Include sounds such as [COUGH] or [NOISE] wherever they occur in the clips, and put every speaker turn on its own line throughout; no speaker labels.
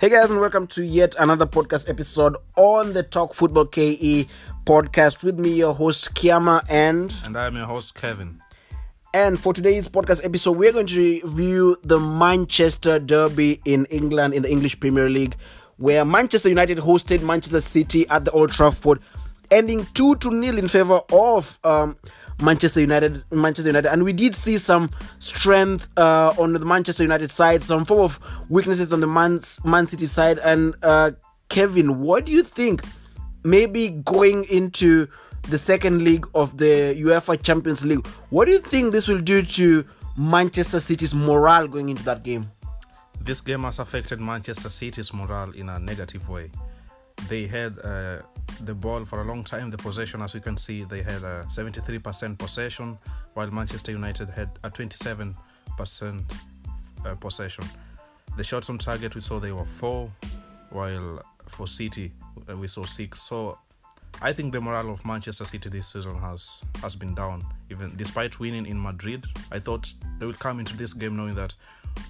Hey guys, and welcome to yet another podcast episode on the Talk Football KE podcast with me, your host Kiama, and
And I'm your host, Kevin.
and for today's podcast episode, we're going to review the Manchester Derby in England in the English Premier League, where Manchester United hosted Manchester City at the Old Trafford, ending two to nil in favor of um, Manchester United. Manchester United, and we did see some strength uh, on the Manchester United side, some form of weaknesses on the Man, Man City side. And uh, Kevin, what do you think? Maybe going into the second leg of the UEFA Champions League, what do you think this will do to Manchester City's morale going into that game?
This game has affected Manchester City's morale in a negative way. They had uh, the ball for a long time, the possession, as you can see, they had a 73% possession, while Manchester United had a 27% uh, possession. The shots on target, we saw they were four, while for City, uh, we saw six. So I think the morale of Manchester City this season has has been down. Even despite winning in Madrid, I thought they would come into this game knowing that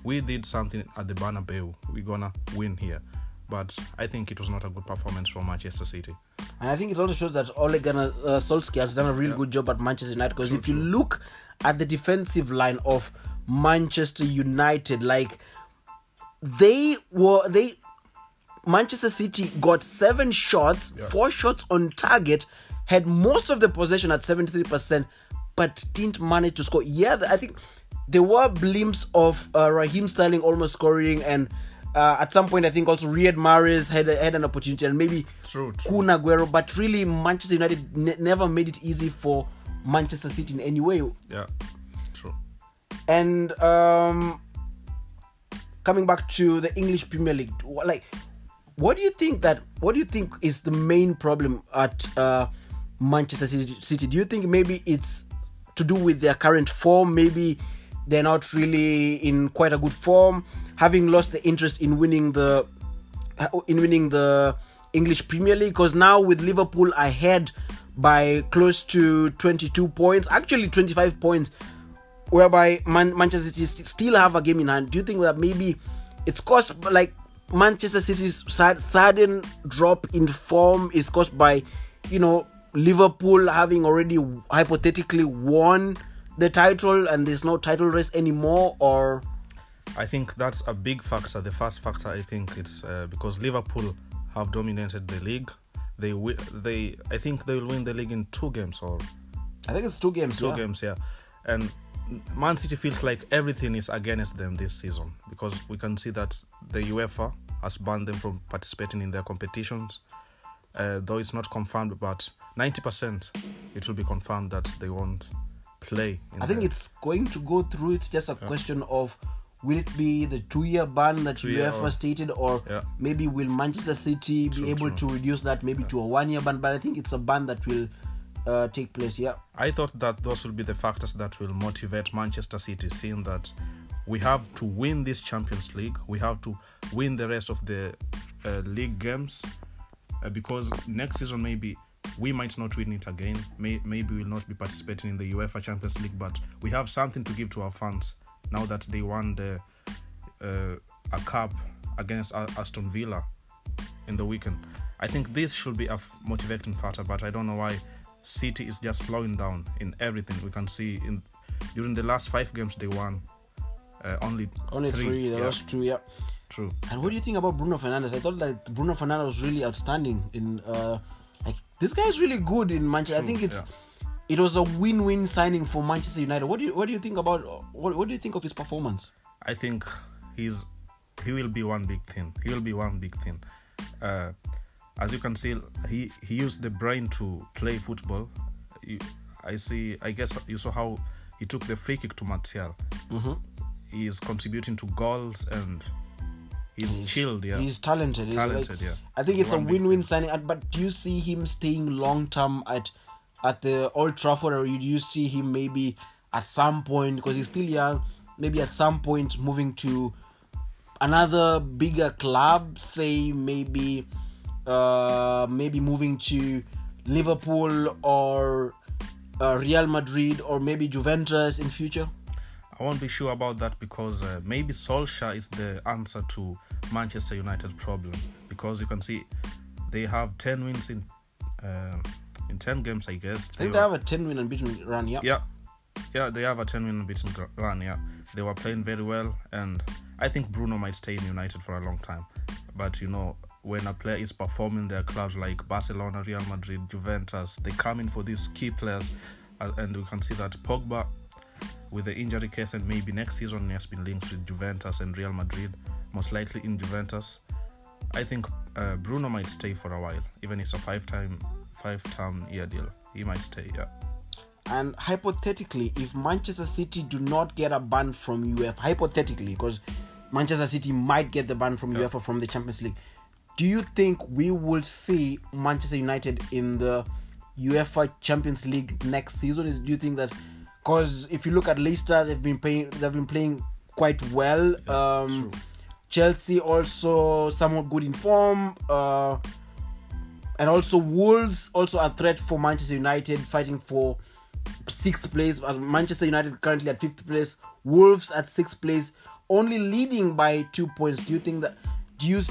we did something at the Bernabeu. We're gonna win here. But I think it was not a good performance from Manchester City.
And I think it also shows that Ole Gunnar uh, Solskjaer has done a really good job at Manchester United because if you look at the defensive line of Manchester United, like they were they Manchester City got seven shots, four shots on target, had most of the possession at 73%, but didn't manage to score. Yeah, I think there were blimps of uh, Raheem Sterling almost scoring, and uh, at some point, I think also Riyad Mahrez had, had an opportunity, and maybe
True, true.
Kun Aguero, but really, Manchester United ne- never made it easy for Manchester City in any way.
Yeah, true.
And um, coming back to the English Premier League, like, what do you think that? What do you think is the main problem at uh, Manchester City, City? Do you think maybe it's to do with their current form? Maybe they're not really in quite a good form, having lost the interest in winning the in winning the English Premier League. Because now with Liverpool ahead by close to 22 points, actually 25 points, whereby Man- Manchester City st- still have a game in hand. Do you think that maybe it's caused like Manchester City's sudden drop in form is caused by, you know, Liverpool having already hypothetically won the title and there's no title race anymore, or
I think that's a big factor. The first factor, I think, it's uh, because Liverpool have dominated the league. They wi- they I think they will win the league in two games or
I think it's two games.
two
yeah.
games, yeah. And Man City feels like everything is against them this season because we can see that the UEFA has banned them from participating in their competitions. Uh, though it's not confirmed, but 90% it will be confirmed that they won't play. In
I think it's going to go through. It's just a question of will it be the two-year ban that UEFA
or-
stated, or
Yeah.
maybe will Manchester City be able
true.
to reduce that maybe to a one-year ban? But I think it's a ban that will uh, take place. Yeah.
I thought that those will be the factors that will motivate Manchester City, seeing that we have to win this Champions League, we have to win the rest of the uh, league games, uh, because next season maybe we might not win it again. May, maybe we'll not be participating in the UEFA Champions League, but we have something to give to our fans now that they won the uh, a cup against Aston Villa in the weekend. I think this should be a motivating factor, but I don't know why City is just slowing down in everything. We can see in during the last five games they won uh, only
Only three. the
yeah,
last two. Yeah.
true.
And what do you think about Bruno Fernandes? I thought that Bruno Fernandes was really outstanding in uh like this guy is really good in Manchester. I think it's
yeah.
it was a win-win signing for Manchester United. What do you what do you think about what, what do you think of his performance?
I think he's he will be one big thing. He will be one big thing. Uh, as you can see, he he used the brain to play football. You, I see. I guess you saw how he took the free kick to Martial.
Mm-hmm.
He is contributing to goals and he's, chilled. Yeah,
He's talented. He's
Talented,
like-
yeah.
I think it's a win-win signing. But do you see him staying long term at at the Old Trafford, or do you see him maybe at some point because he's still young? Maybe at some point moving to another bigger club, say maybe uh maybe moving to Liverpool or uh, Real Madrid or maybe Juventus in future.
I won't be sure about that because uh, maybe Solskjaer is the answer to Manchester United's problem because you can see they have 10 wins in uh, in 10 games I guess.
I think they have a 10 win unbeaten run, yeah.
yeah. Yeah they have a 10 win unbeaten run yeah. They were playing very well and I think Bruno might stay in United for a long time. But you know when a player is performing their clubs like Barcelona Real Madrid Juventus they come in for these key players uh, and we can see that Pogba with the injury case and maybe next season he has been linked with Juventus and Real Madrid, most likely in Juventus. I think uh, Bruno might stay for a while, even if it's a five-time, five-term year deal. He might stay, yeah.
And hypothetically, if Manchester City do not get a ban from UEFA, hypothetically, because Manchester City might get the ban from
Yeah.
UEFA from the Champions League, do you think we will see Manchester United in the UEFA Champions League next season? Is do you think that? Because if you look at Leicester, they've been playing, they've been playing quite well. um,
true.
Chelsea also somewhat good in form. Uh, and also Wolves also a threat for Manchester United fighting for sixth place. Uh, Manchester United currently at fifth place. Wolves at sixth place, only leading by two points. Do you think that? Do you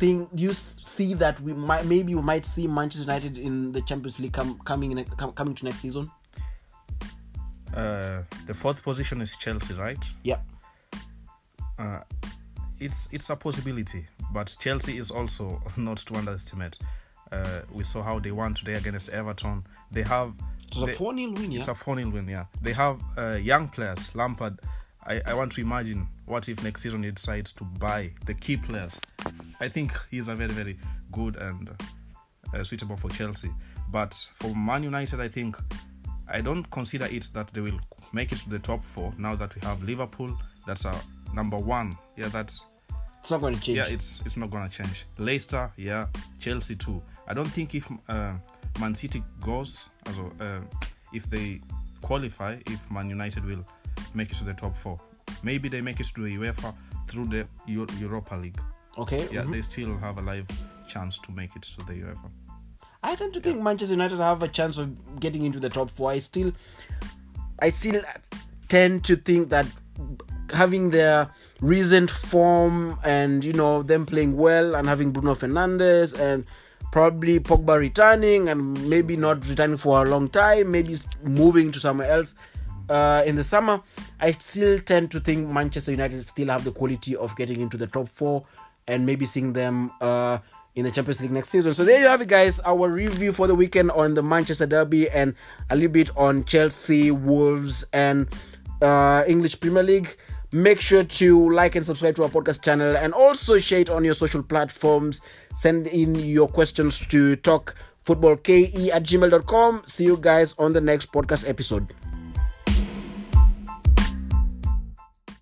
think? Do you see that we might maybe we might see Manchester United in the Champions League come, coming in, com, coming to next season?
Uh, the fourth position is Chelsea, right?
Yeah.
Uh, it's it's a possibility, but Chelsea is also [LAUGHS] not to underestimate. Uh, we saw how they won today against Everton. They have
was
they-
a 4 0 win, yeah.
It's a 4 0 win, yeah. They have uh, young players. Lampard, I, I want to imagine what if next season he decides to buy the key players. I think he's a very, very good and uh, suitable for Chelsea. But for Man United, I think I don't consider it that they will make it to the top four now that we have Liverpool. That's our number one. Yeah, that's
it's not going to change.
yeah, it's it's not gonna change. Leicester, yeah, Chelsea too. I don't think if uh, Man City goes, also, uh, if they qualify, if Man United will make it to the top four. Maybe they make it to the UEFA through the Eu- Europa League.
okay.
Yeah,
mhm.
they still have a live chance to make it to the UEFA.
I tend to think Manchester United have a chance of getting into the top four. I still, I still tend to think that having their recent form and you know them playing well and having Bruno Fernandes and probably Pogba returning and maybe not returning for a long time, maybe moving to somewhere else. Uh, in the summer, I still tend to think Manchester United still have the quality of getting into the top four and maybe seeing them uh, in the Champions League next season. So there you have it, guys. Our review for the weekend on the Manchester Derby and a little bit on Chelsea, Wolves, and uh, English Premier League. Make sure to like and subscribe to our podcast channel and also share it on your social platforms. Send in your questions to talkfootballke at gmail.com. See you guys on the next podcast episode.